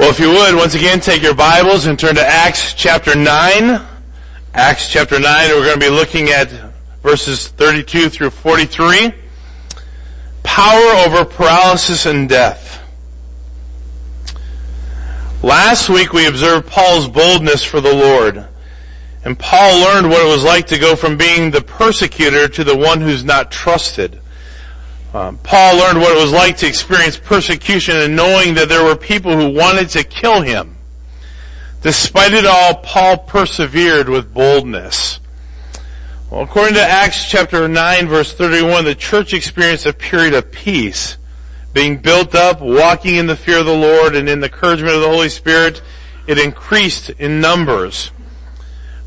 Well, if you would, once again, take your Bibles and turn to Acts chapter 9. Acts chapter 9, we're going to be looking at verses 32 through 43. Power over paralysis and death. Last week we observed Paul's boldness for the Lord. And Paul learned what it was like to go from being the persecutor to the one who's not trusted. Um, Paul learned what it was like to experience persecution and knowing that there were people who wanted to kill him. Despite it all, Paul persevered with boldness. Well, according to Acts chapter 9 verse 31, the church experienced a period of peace, being built up, walking in the fear of the Lord and in the encouragement of the Holy Spirit. It increased in numbers.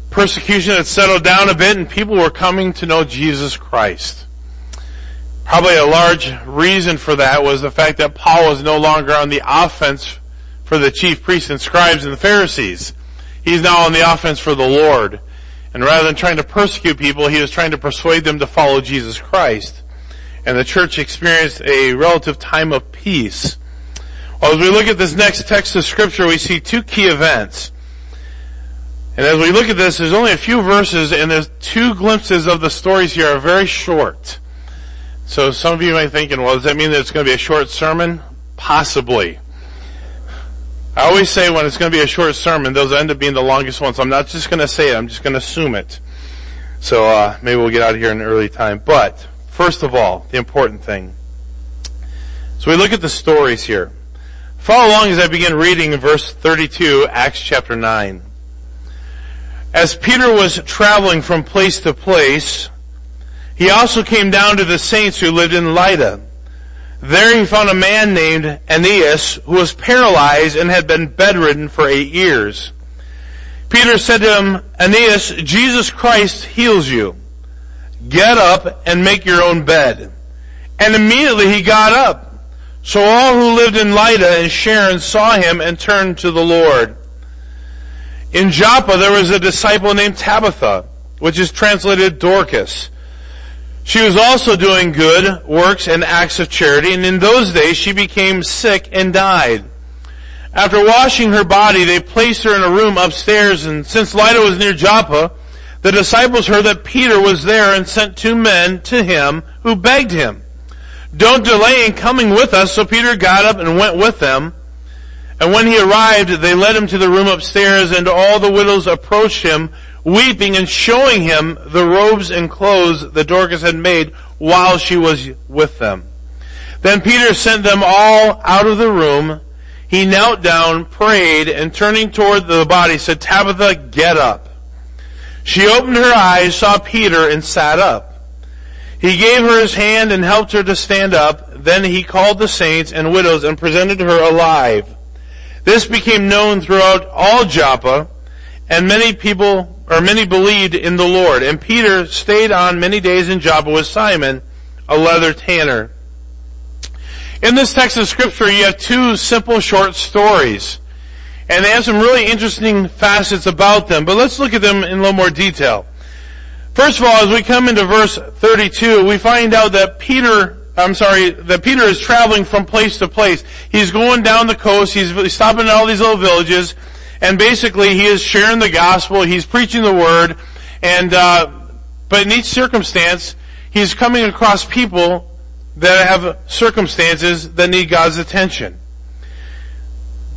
Persecution had settled down a bit and people were coming to know Jesus Christ. Probably a large reason for that was the fact that Paul was no longer on the offense for the chief priests and scribes and the Pharisees. He's now on the offense for the Lord. And rather than trying to persecute people, he was trying to persuade them to follow Jesus Christ. And the church experienced a relative time of peace. Well, as we look at this next text of scripture, we see two key events. And as we look at this, there's only a few verses and the two glimpses of the stories here are very short. So some of you might be thinking, well, does that mean that it's going to be a short sermon? Possibly. I always say when it's going to be a short sermon, those end up being the longest ones. I'm not just going to say it, I'm just going to assume it. So uh, maybe we'll get out of here in an early time. But first of all, the important thing. So we look at the stories here. Follow along as I begin reading in verse 32, Acts chapter 9. As Peter was traveling from place to place, he also came down to the saints who lived in Lydda. There he found a man named Aeneas who was paralyzed and had been bedridden for eight years. Peter said to him, Aeneas, Jesus Christ heals you. Get up and make your own bed. And immediately he got up. So all who lived in Lydda and Sharon saw him and turned to the Lord. In Joppa there was a disciple named Tabitha, which is translated Dorcas. She was also doing good works and acts of charity, and in those days she became sick and died. After washing her body, they placed her in a room upstairs, and since Lydda was near Joppa, the disciples heard that Peter was there and sent two men to him who begged him, Don't delay in coming with us. So Peter got up and went with them. And when he arrived, they led him to the room upstairs, and all the widows approached him weeping and showing him the robes and clothes that Dorcas had made while she was with them. Then Peter sent them all out of the room. He knelt down, prayed, and turning toward the body said, Tabitha, get up. She opened her eyes, saw Peter, and sat up. He gave her his hand and helped her to stand up. Then he called the saints and widows and presented her alive. This became known throughout all Joppa, and many people or many believed in the Lord. And Peter stayed on many days in Joppa with Simon, a leather tanner. In this text of scripture, you have two simple short stories. And they have some really interesting facets about them, but let's look at them in a little more detail. First of all, as we come into verse 32, we find out that Peter, I'm sorry, that Peter is traveling from place to place. He's going down the coast, he's stopping at all these little villages, and basically he is sharing the gospel, he's preaching the word, and uh, but in each circumstance, he's coming across people that have circumstances that need God's attention.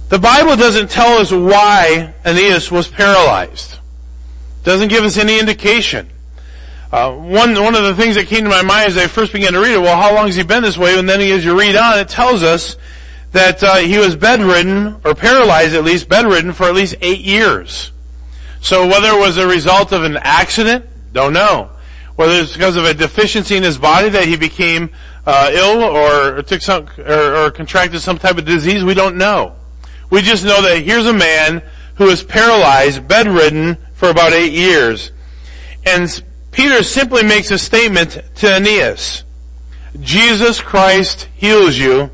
The Bible doesn't tell us why Aeneas was paralyzed. Doesn't give us any indication. Uh, one one of the things that came to my mind as I first began to read it, well, how long has he been this way? And then as you read on, it tells us that uh, he was bedridden, or paralyzed at least, bedridden for at least eight years. So whether it was a result of an accident, don't know. Whether it's because of a deficiency in his body that he became uh, ill or took some or, or contracted some type of disease, we don't know. We just know that here's a man who is paralyzed, bedridden for about eight years. And Peter simply makes a statement to Aeneas. Jesus Christ heals you.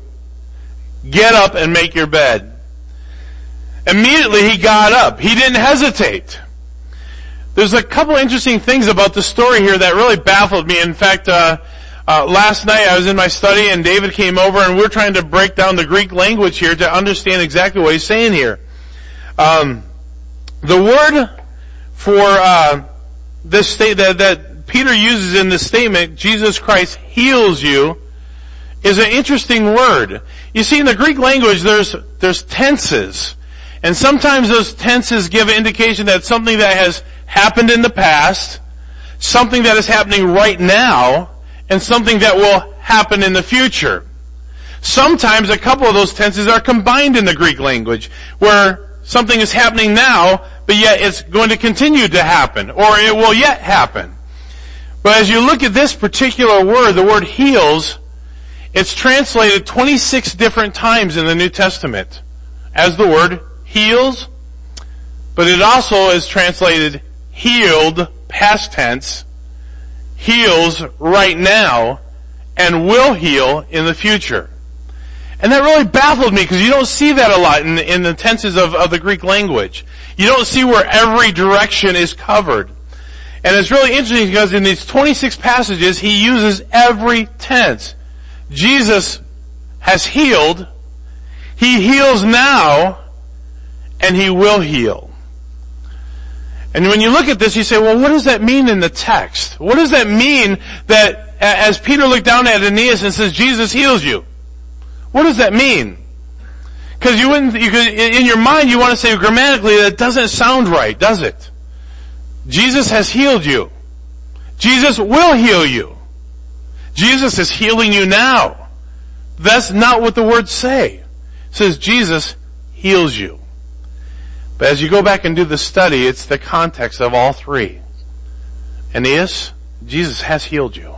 Get up and make your bed. Immediately he got up. He didn't hesitate. There's a couple interesting things about the story here that really baffled me. In fact, uh, Uh, last night I was in my study and David came over and we're trying to break down the Greek language here to understand exactly what he's saying here. Um, the word for uh, this state that, that Peter uses in this statement, Jesus Christ heals you, is an interesting word. You see, in the Greek language, there's there's tenses, and sometimes those tenses give an indication that something that has happened in the past, something that is happening right now, and something that will happen in the future. Sometimes a couple of those tenses are combined in the Greek language, where something is happening now, but yet it's going to continue to happen, or it will yet happen. But as you look at this particular word, the word heals, it's translated 26 different times in the New Testament as the word heals, but it also is translated healed, past tense, heals right now, and will heal in the future. And that really baffled me because you don't see that a lot in, in the tenses of, of the Greek language. You don't see where every direction is covered. And it's really interesting because in these 26 passages, he uses every tense. Jesus has healed, he heals now, and he will heal. And when you look at this, you say, well, what does that mean in the text? What does that mean that as Peter looked down at Aeneas and says, Jesus heals you? What does that mean? Because you wouldn't, you could, in your mind, you want to say grammatically that doesn't sound right, does it? Jesus has healed you. Jesus will heal you. Jesus is healing you now. That's not what the words say. It says Jesus heals you. But as you go back and do the study, it's the context of all three. And Aeneas, Jesus has healed you.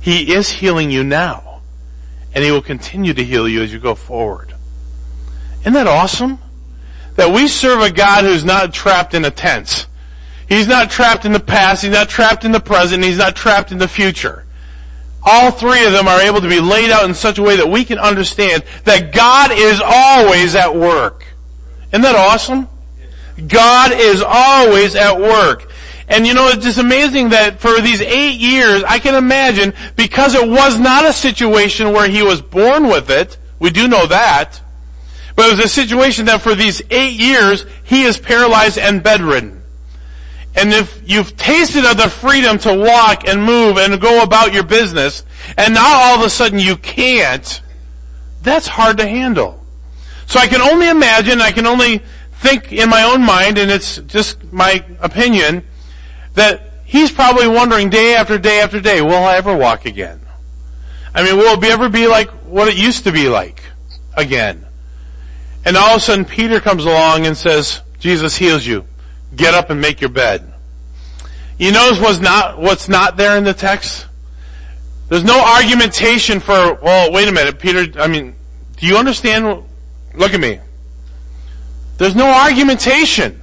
He is healing you now. And He will continue to heal you as you go forward. Isn't that awesome? That we serve a God who's not trapped in a tense. He's not trapped in the past, He's not trapped in the present, He's not trapped in the future. All three of them are able to be laid out in such a way that we can understand that God is always at work. Isn't that awesome? God is always at work. And you know, it's just amazing that for these eight years, I can imagine, because it was not a situation where he was born with it, we do know that, but it was a situation that for these eight years, he is paralyzed and bedridden. And if you've tasted of the freedom to walk and move and go about your business, and now all of a sudden you can't, that's hard to handle. So I can only imagine, I can only think in my own mind, and it's just my opinion, that he's probably wondering day after day after day, will I ever walk again? I mean, will it ever be like what it used to be like again? And all of a sudden Peter comes along and says, Jesus heals you. Get up and make your bed. You notice what's not, what's not there in the text? There's no argumentation for, well, wait a minute, Peter, I mean, do you understand Look at me. There's no argumentation.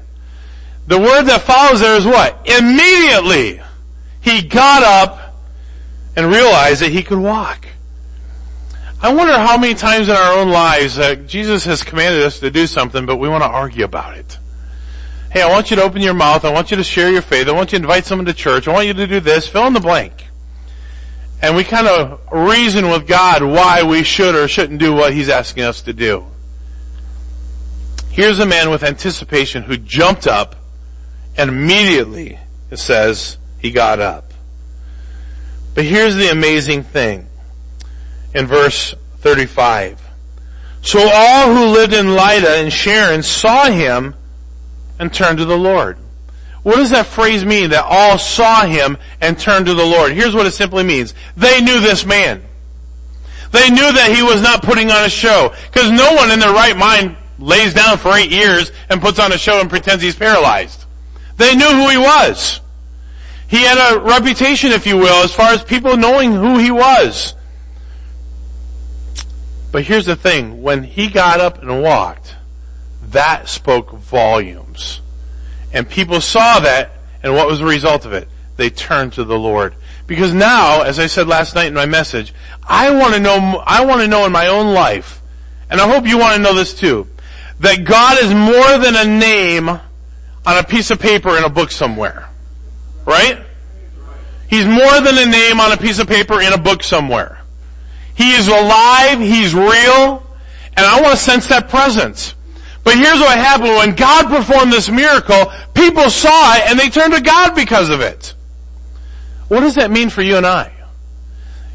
The word that follows there is what? Immediately, he got up and realized that he could walk. I wonder how many times in our own lives that Jesus has commanded us to do something, but we want to argue about it. Hey, I want you to open your mouth. I want you to share your faith. I want you to invite someone to church. I want you to do this. Fill in the blank. And we kind of reason with God why we should or shouldn't do what He's asking us to do. Here's a man with anticipation who jumped up and immediately, it says, he got up. But here's the amazing thing. In verse 35. So all who lived in Lydda and Sharon saw him and turned to the Lord. What does that phrase mean? That all saw him and turned to the Lord. Here's what it simply means. They knew this man. They knew that he was not putting on a show. Because no one in their right mind lays down for eight years and puts on a show and pretends he's paralyzed. They knew who he was. He had a reputation, if you will, as far as people knowing who he was. But here's the thing. When he got up and walked, that spoke volumes. And people saw that, and what was the result of it? They turned to the Lord. Because now, as I said last night in my message, I want to know, I want to know in my own life, and I hope you want to know this too, that God is more than a name on a piece of paper in a book somewhere. Right? He's more than a name on a piece of paper in a book somewhere. He is alive, He's real, and I want to sense that presence. But here's what happened. When God performed this miracle, people saw it and they turned to God because of it. What does that mean for you and I?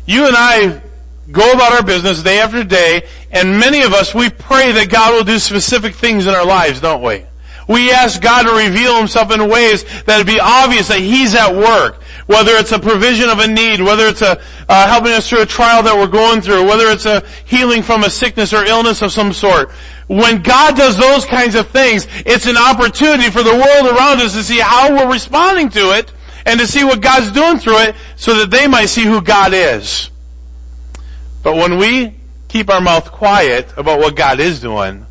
You and I go about our business day after day, and many of us, we pray that God will do specific things in our lives, don't we? We ask God to reveal Himself in ways that it be obvious that He's at work. Whether it's a provision of a need, whether it's a uh, helping us through a trial that we're going through, whether it's a healing from a sickness or illness of some sort. When God does those kinds of things, it's an opportunity for the world around us to see how we're responding to it and to see what God's doing through it so that they might see who God is. But when we keep our mouth quiet about what God is doing,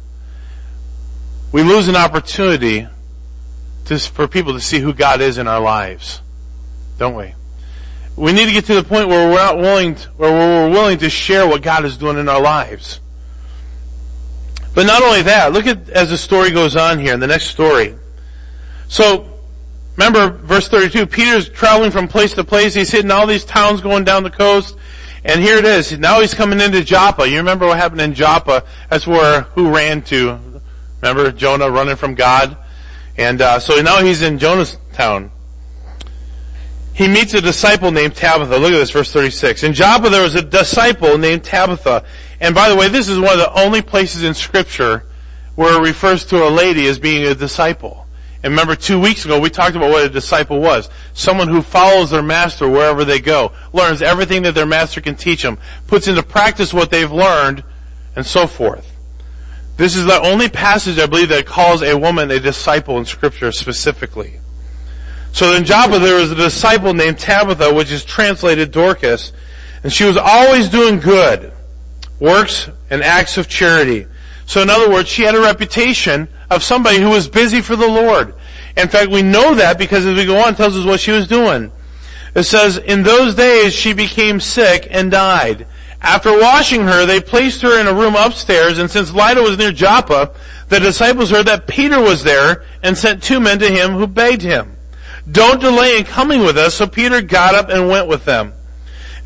we lose an opportunity to, for people to see who God is in our lives, don't we? We need to get to the point where we're not willing, to, where we're willing to share what God is doing in our lives. But not only that, look at as the story goes on here in the next story. So, remember verse 32, Peter's traveling from place to place. He's hitting all these towns going down the coast. And here it is. Now he's coming into Joppa. You remember what happened in Joppa? That's where who ran to? Remember Jonah running from God? And uh, so now he's in Jonah's town. He meets a disciple named Tabitha. Look at this, verse 36. In Joppa there was a disciple named Tabitha. And by the way, this is one of the only places in scripture where it refers to a lady as being a disciple. And remember two weeks ago we talked about what a disciple was. Someone who follows their master wherever they go, learns everything that their master can teach them, puts into practice what they've learned, and so forth. This is the only passage I believe that calls a woman a disciple in scripture specifically. So in Joppa there was a disciple named Tabitha, which is translated Dorcas, and she was always doing good, works and acts of charity. So in other words, she had a reputation of somebody who was busy for the Lord. In fact, we know that because as we go on, it tells us what she was doing. It says, in those days she became sick and died. After washing her, they placed her in a room upstairs, and since Lydda was near Joppa, the disciples heard that Peter was there and sent two men to him who begged him, Don't delay in coming with us. So Peter got up and went with them.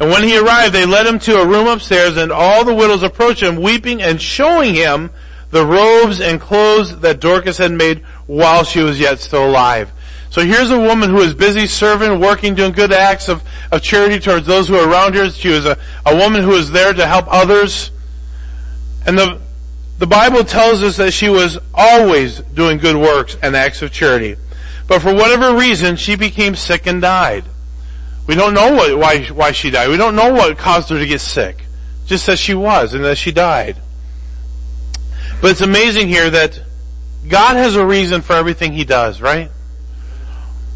And when he arrived, they led him to a room upstairs, and all the widows approached him, weeping and showing him the robes and clothes that Dorcas had made while she was yet still alive. So here's a woman who is busy serving, working, doing good acts of, of charity towards those who are around her. She was a, a woman who was there to help others. And the, the Bible tells us that she was always doing good works and acts of charity. But for whatever reason, she became sick and died. We don't know what, why, why she died. We don't know what caused her to get sick. Just that she was and that she died. But it's amazing here that God has a reason for everything He does, right?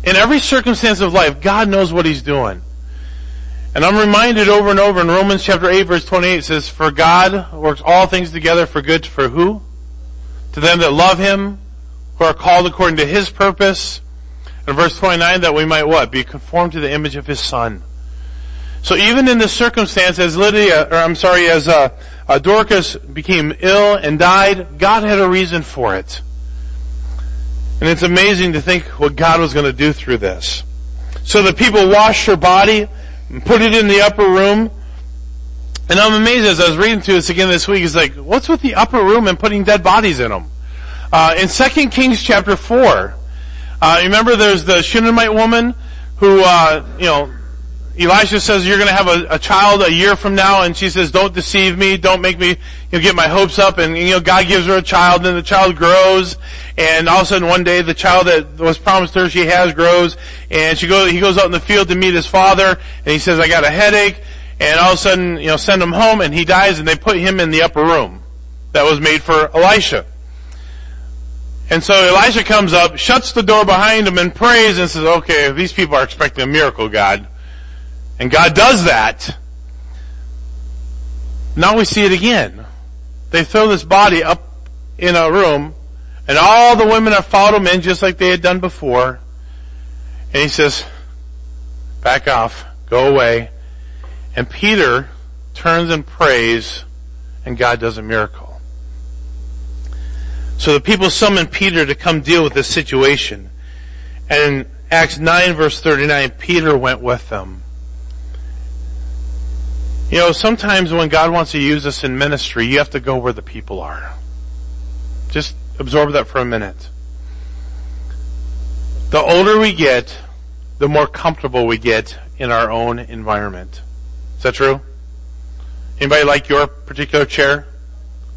In every circumstance of life, God knows what He's doing. And I'm reminded over and over in Romans chapter 8 verse 28 says, For God works all things together for good for who? To them that love Him, who are called according to His purpose. And verse 29 that we might what? Be conformed to the image of His Son. So even in this circumstance, as Lydia, or I'm sorry, as uh, uh, Dorcas became ill and died, God had a reason for it. And it's amazing to think what God was going to do through this. So the people washed her body, and put it in the upper room, and I'm amazed as I was reading through this again this week, it's like, what's with the upper room and putting dead bodies in them? Uh, in 2 Kings chapter 4, uh, remember there's the Shunammite woman who, uh, you know, Elisha says you're going to have a, a, child a year from now, and she says, "Don't deceive me. Don't make me, you know, get my hopes up." And you know, God gives her a child, and the child grows, and all of a sudden one day the child that was promised her she has grows, and she goes, he goes out in the field to meet his father, and he says, "I got a headache," and all of a sudden, you know, send him home, and he dies, and they put him in the upper room that was made for Elisha. And so Elijah comes up, shuts the door behind him, and prays, and says, "Okay, these people are expecting a miracle, God." And God does that. Now we see it again. They throw this body up in a room, and all the women have followed him in just like they had done before. And he says, back off, go away. And Peter turns and prays, and God does a miracle. So the people summoned Peter to come deal with this situation. And in Acts 9 verse 39, Peter went with them. You know, sometimes when God wants to use us in ministry, you have to go where the people are. Just absorb that for a minute. The older we get, the more comfortable we get in our own environment. Is that true? Anybody like your particular chair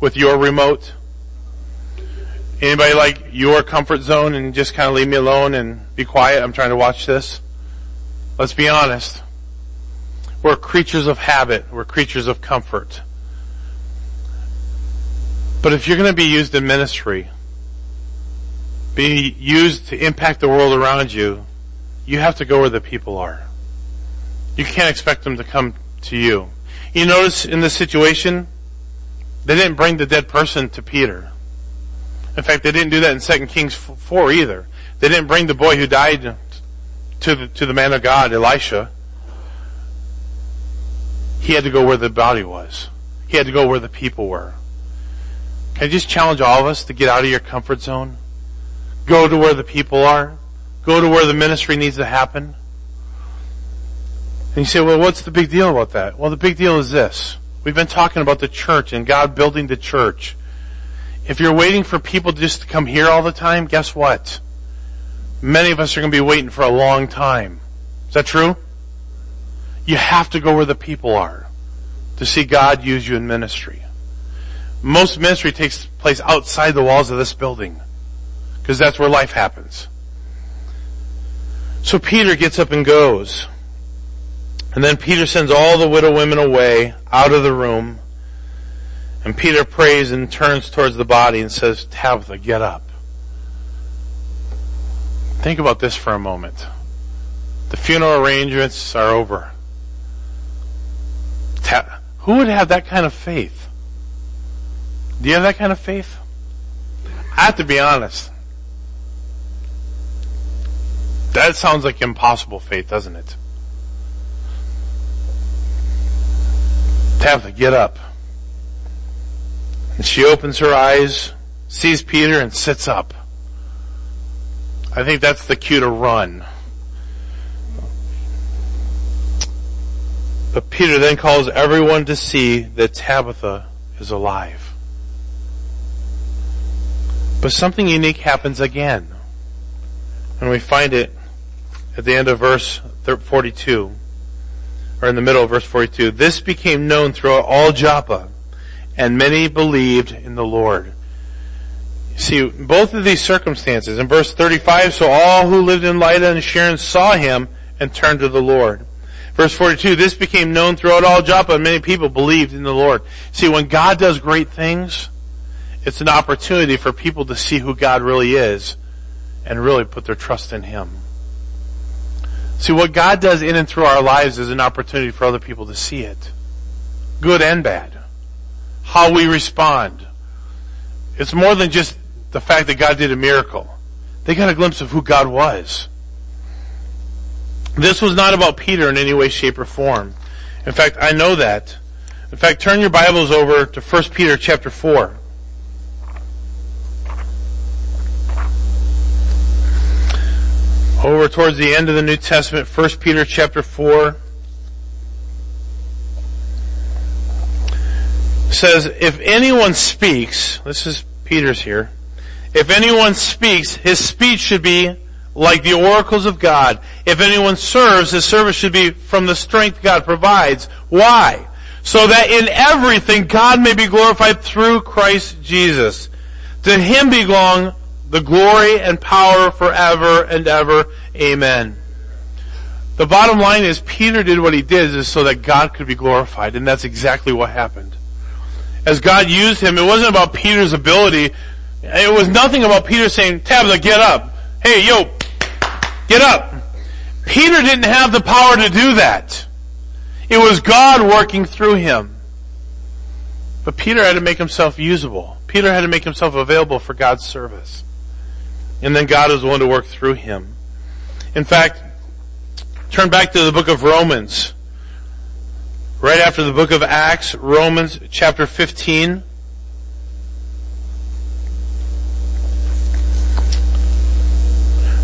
with your remote? Anybody like your comfort zone and just kind of leave me alone and be quiet? I'm trying to watch this. Let's be honest. We're creatures of habit. We're creatures of comfort. But if you're going to be used in ministry, be used to impact the world around you, you have to go where the people are. You can't expect them to come to you. You notice in this situation, they didn't bring the dead person to Peter. In fact, they didn't do that in 2 Kings 4 either. They didn't bring the boy who died to the, to the man of God, Elisha. He had to go where the body was. He had to go where the people were. Can I just challenge all of us to get out of your comfort zone? Go to where the people are. Go to where the ministry needs to happen. And you say, well, what's the big deal about that? Well, the big deal is this. We've been talking about the church and God building the church. If you're waiting for people just to come here all the time, guess what? Many of us are going to be waiting for a long time. Is that true? You have to go where the people are to see God use you in ministry. Most ministry takes place outside the walls of this building because that's where life happens. So Peter gets up and goes. And then Peter sends all the widow women away out of the room. And Peter prays and turns towards the body and says, Tabitha, get up. Think about this for a moment. The funeral arrangements are over. Ta- who would have that kind of faith? Do you have that kind of faith? I have to be honest. That sounds like impossible faith, doesn't it? Tabitha, get up. And she opens her eyes, sees Peter, and sits up. I think that's the cue to run. But Peter then calls everyone to see that Tabitha is alive. But something unique happens again. And we find it at the end of verse 42 or in the middle of verse 42, this became known throughout all Joppa, and many believed in the Lord. See, both of these circumstances, in verse 35, so all who lived in Lydda and Sharon saw him and turned to the Lord. Verse 42, this became known throughout all Joppa, and many people believed in the Lord. See, when God does great things, it's an opportunity for people to see who God really is and really put their trust in Him. See, what God does in and through our lives is an opportunity for other people to see it. Good and bad. How we respond. It's more than just the fact that God did a miracle. They got a glimpse of who God was. This was not about Peter in any way, shape, or form. In fact, I know that. In fact, turn your Bibles over to 1 Peter chapter 4. over towards the end of the New Testament, 1 Peter chapter 4 says, if anyone speaks, this is Peter's here, if anyone speaks, his speech should be like the oracles of God. If anyone serves, his service should be from the strength God provides. Why? So that in everything God may be glorified through Christ Jesus. To him belong the glory and power forever and ever. Amen. The bottom line is Peter did what he did is so that God could be glorified, and that's exactly what happened. As God used him, it wasn't about Peter's ability. It was nothing about Peter saying, Tabitha, get up. Hey, yo, get up. Peter didn't have the power to do that. It was God working through him. But Peter had to make himself usable. Peter had to make himself available for God's service. And then God is willing to work through him. In fact, turn back to the book of Romans. Right after the book of Acts, Romans chapter 15.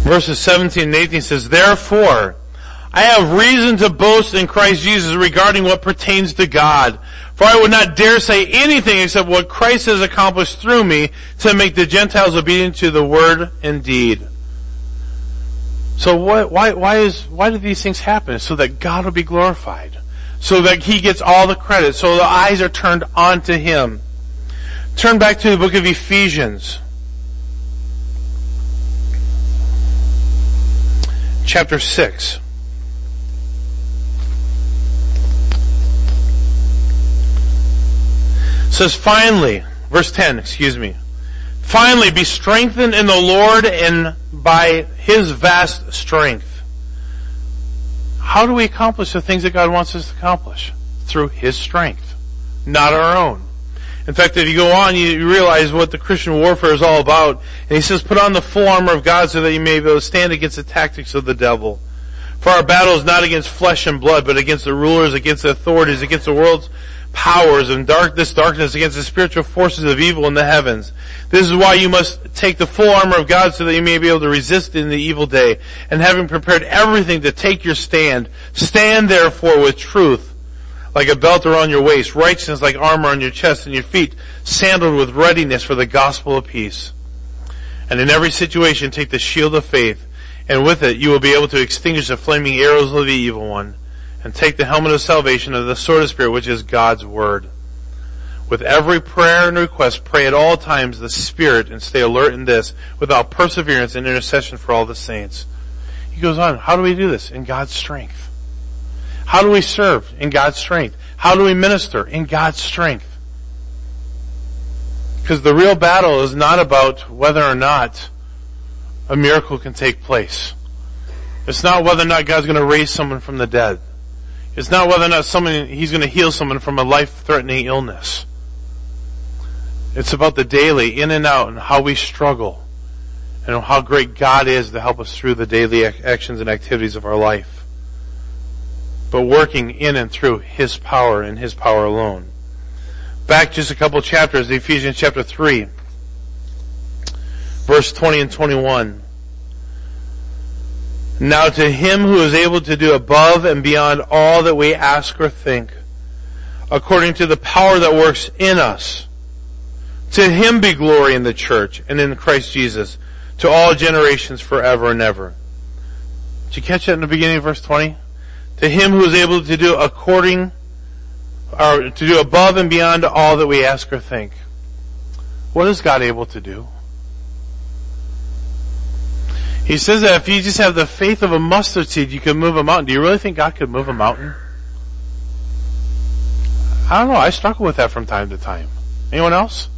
Verses 17 and 18 says, Therefore, I have reason to boast in Christ Jesus regarding what pertains to God. For I would not dare say anything except what Christ has accomplished through me to make the Gentiles obedient to the word and deed. So what, why, why is, why do these things happen? So that God will be glorified. So that He gets all the credit. So the eyes are turned onto Him. Turn back to the book of Ephesians. Chapter 6. says finally, verse 10, excuse me. Finally, be strengthened in the Lord and by His vast strength. How do we accomplish the things that God wants us to accomplish? Through His strength, not our own. In fact, if you go on, you realize what the Christian warfare is all about. And he says, put on the full armor of God so that you may be able to stand against the tactics of the devil. For our battle is not against flesh and blood, but against the rulers, against the authorities, against the world's powers and dark, this darkness against the spiritual forces of evil in the heavens. This is why you must take the full armor of God so that you may be able to resist in the evil day. And having prepared everything to take your stand, stand therefore with truth like a belt around your waist, righteousness like armor on your chest and your feet, sandaled with readiness for the gospel of peace. And in every situation take the shield of faith, and with it you will be able to extinguish the flaming arrows of the evil one and take the helmet of salvation and the sword of Spirit, which is God's Word. With every prayer and request, pray at all times the Spirit and stay alert in this, without perseverance and intercession for all the saints. He goes on, how do we do this? In God's strength. How do we serve? In God's strength. How do we minister? In God's strength. Because the real battle is not about whether or not a miracle can take place. It's not whether or not God's going to raise someone from the dead. It's not whether or not someone, he's going to heal someone from a life-threatening illness. It's about the daily, in and out, and how we struggle, and how great God is to help us through the daily actions and activities of our life. But working in and through His power and His power alone. Back just a couple chapters, Ephesians chapter 3, verse 20 and 21. Now to him who is able to do above and beyond all that we ask or think, according to the power that works in us, to him be glory in the church and in Christ Jesus to all generations forever and ever. Did you catch that in the beginning of verse 20? To him who is able to do according, or to do above and beyond all that we ask or think. What is God able to do? He says that if you just have the faith of a mustard seed, you can move a mountain. Do you really think God could move a mountain? I don't know. I struggle with that from time to time. Anyone else?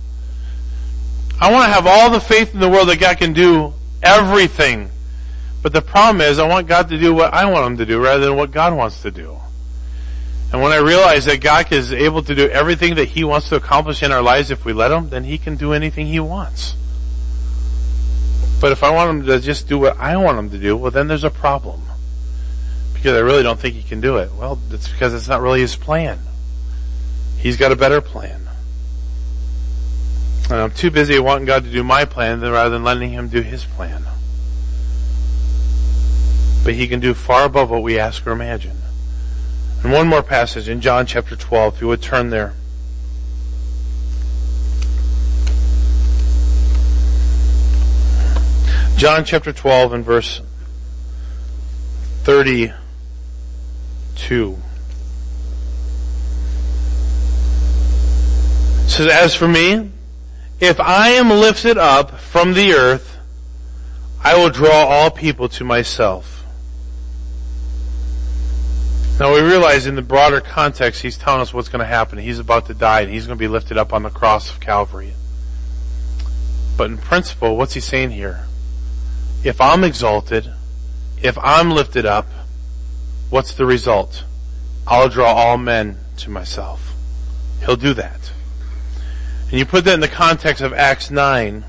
I want to have all the faith in the world that God can do everything. But the problem is I want God to do what I want him to do rather than what God wants to do. And when I realize that God is able to do everything that he wants to accomplish in our lives if we let him, then he can do anything he wants. But if I want him to just do what I want him to do, well then there's a problem. Because I really don't think he can do it. Well, it's because it's not really his plan. He's got a better plan. And I'm too busy wanting God to do my plan rather than letting him do his plan. But he can do far above what we ask or imagine. And one more passage in John chapter 12, if you would turn there. John chapter 12 and verse 32. It says, As for me, if I am lifted up from the earth, I will draw all people to myself. Now we realize in the broader context, he's telling us what's going to happen. He's about to die and he's going to be lifted up on the cross of Calvary. But in principle, what's he saying here? If I'm exalted, if I'm lifted up, what's the result? I'll draw all men to myself. He'll do that. And you put that in the context of Acts 9,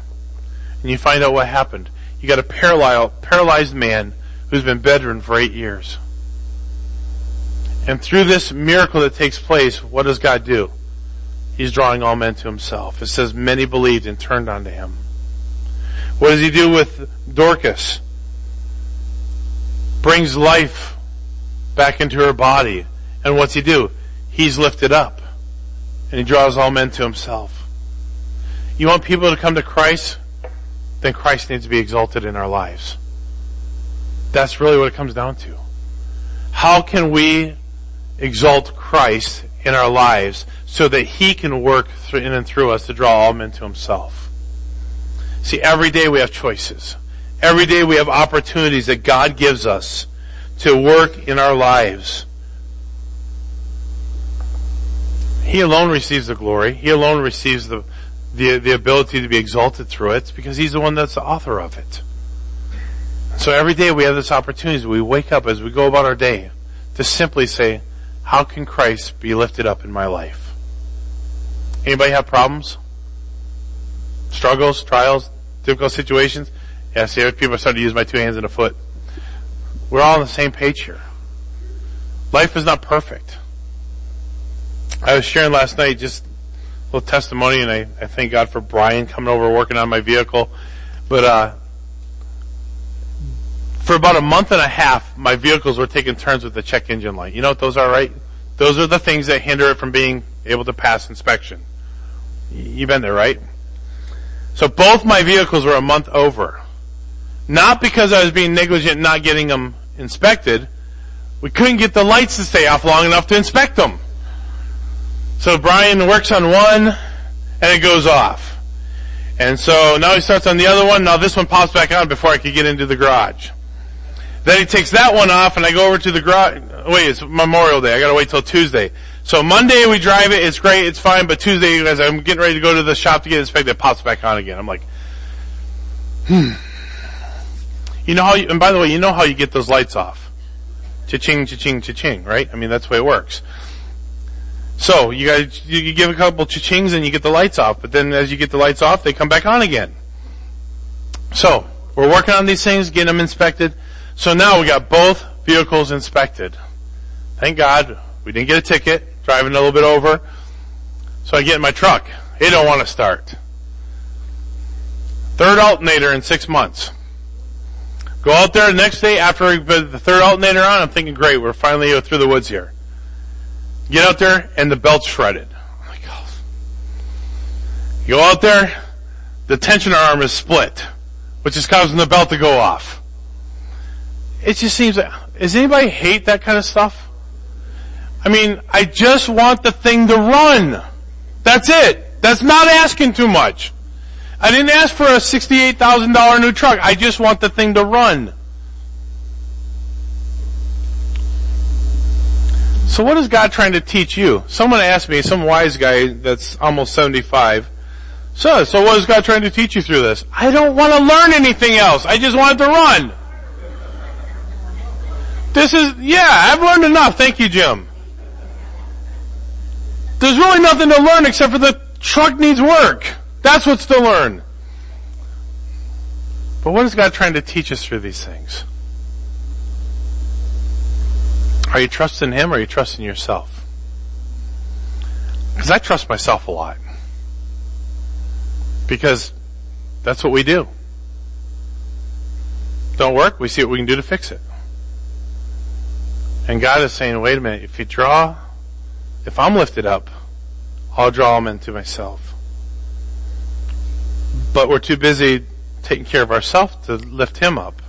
and you find out what happened. You got a paralyzed, man who's been bedridden for eight years. And through this miracle that takes place, what does God do? He's drawing all men to himself. It says many believed and turned unto him. What does he do with Dorcas? brings life back into her body. And what's he do? He's lifted up. And he draws all men to himself. You want people to come to Christ? Then Christ needs to be exalted in our lives. That's really what it comes down to. How can we exalt Christ in our lives so that He can work in and through us to draw all men to Himself? See, every day we have choices. Every day we have opportunities that God gives us to work in our lives. He alone receives the glory. He alone receives the, the, the ability to be exalted through it because He's the one that's the author of it. So every day we have this opportunity we wake up, as we go about our day, to simply say, how can Christ be lifted up in my life? Anybody have problems? Struggles, trials, difficult situations? Yeah, see, people are starting to use my two hands and a foot. We're all on the same page here. Life is not perfect. I was sharing last night just a little testimony and I, I thank God for Brian coming over working on my vehicle. But, uh, for about a month and a half, my vehicles were taking turns with the check engine light. You know what those are, right? Those are the things that hinder it from being able to pass inspection. You've been there, right? So both my vehicles were a month over. Not because I was being negligent not getting them inspected. We couldn't get the lights to stay off long enough to inspect them. So Brian works on one and it goes off. And so now he starts on the other one. Now this one pops back on before I could get into the garage. Then he takes that one off and I go over to the garage. Wait, it's Memorial Day. I gotta wait till Tuesday. So Monday we drive it, it's great, it's fine, but Tuesday as I'm getting ready to go to the shop to get inspected, it pops back on again. I'm like, hmm. You know how you, and by the way, you know how you get those lights off. Cha-ching, cha-ching, cha-ching, right? I mean, that's the way it works. So, you guys, you give a couple cha-chings and you get the lights off, but then as you get the lights off, they come back on again. So, we're working on these things, getting them inspected. So now we got both vehicles inspected. Thank God we didn't get a ticket, driving a little bit over. So I get in my truck. It don't want to start. Third alternator in six months. Go out there the next day after we put the third alternator on. I'm thinking, great, we're finally through the woods here. Get out there and the belt's shredded. Oh my God. You go out there, the tension arm is split, which is causing the belt to go off. It just seems like, does anybody hate that kind of stuff? I mean, I just want the thing to run. That's it. That's not asking too much. I didn't ask for a $68,000 new truck. I just want the thing to run. So what is God trying to teach you? Someone asked me, some wise guy that's almost 75, so, so what is God trying to teach you through this? I don't want to learn anything else. I just want it to run. This is, yeah, I've learned enough. Thank you, Jim. There's really nothing to learn except for the truck needs work. That's what's to learn. But what is God trying to teach us through these things? Are you trusting Him or are you trusting yourself? Because I trust myself a lot. Because that's what we do. Don't work, we see what we can do to fix it. And God is saying, wait a minute, if you draw, if I'm lifted up, I'll draw them into myself. But we're too busy taking care of ourselves to lift Him up.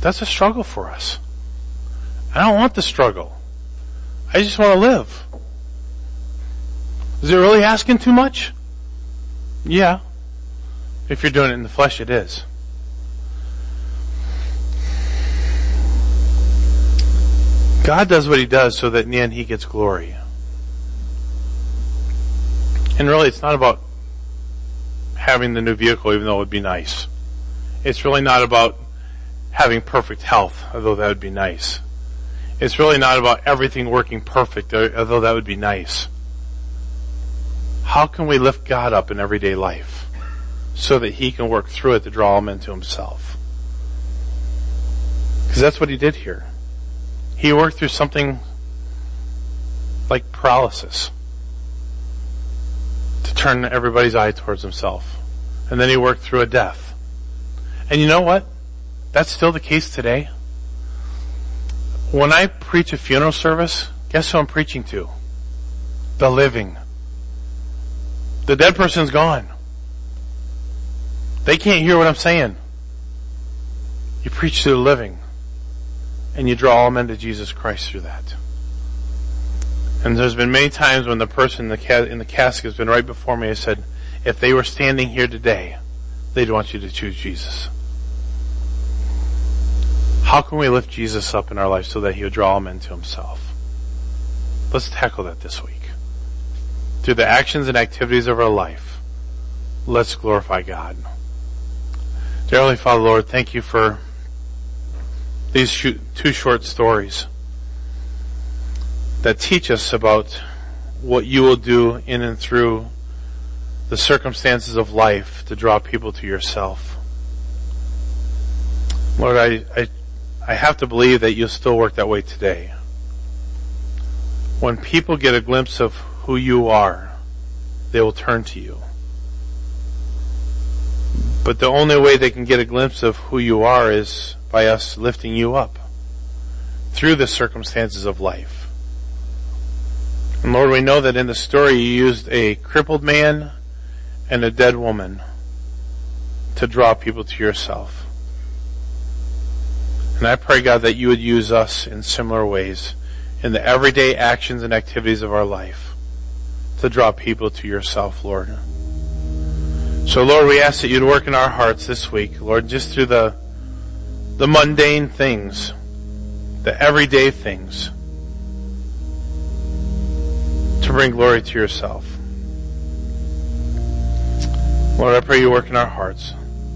That's a struggle for us. I don't want the struggle. I just want to live. Is it really asking too much? Yeah. If you're doing it in the flesh, it is. God does what he does so that in the end he gets glory. And really, it's not about having the new vehicle, even though it would be nice. It's really not about having perfect health, although that would be nice. It's really not about everything working perfect, although that would be nice. How can we lift God up in everyday life so that He can work through it to draw them into Himself? Because that's what He did here. He worked through something like paralysis to turn everybody's eye towards himself. And then he worked through a death. And you know what? That's still the case today. When I preach a funeral service, guess who I'm preaching to? The living. The dead person's gone. They can't hear what I'm saying. You preach to the living. And you draw all men to Jesus Christ through that. And there's been many times when the person in the, ca- in the casket has been right before me. I said, if they were standing here today, they'd want you to choose Jesus. How can we lift Jesus up in our life so that he would draw men to himself? Let's tackle that this week. Through the actions and activities of our life, let's glorify God. Dear Father, Lord, thank you for these two short stories that teach us about what you will do in and through the circumstances of life to draw people to yourself. Lord, I, I, I have to believe that you'll still work that way today. When people get a glimpse of who you are, they will turn to you. But the only way they can get a glimpse of who you are is by us lifting you up through the circumstances of life. And Lord, we know that in the story you used a crippled man and a dead woman to draw people to yourself. And I pray, God, that you would use us in similar ways in the everyday actions and activities of our life to draw people to yourself, Lord. So Lord, we ask that you'd work in our hearts this week, Lord, just through the the mundane things, the everyday things, to bring glory to yourself. Lord, I pray you work in our hearts.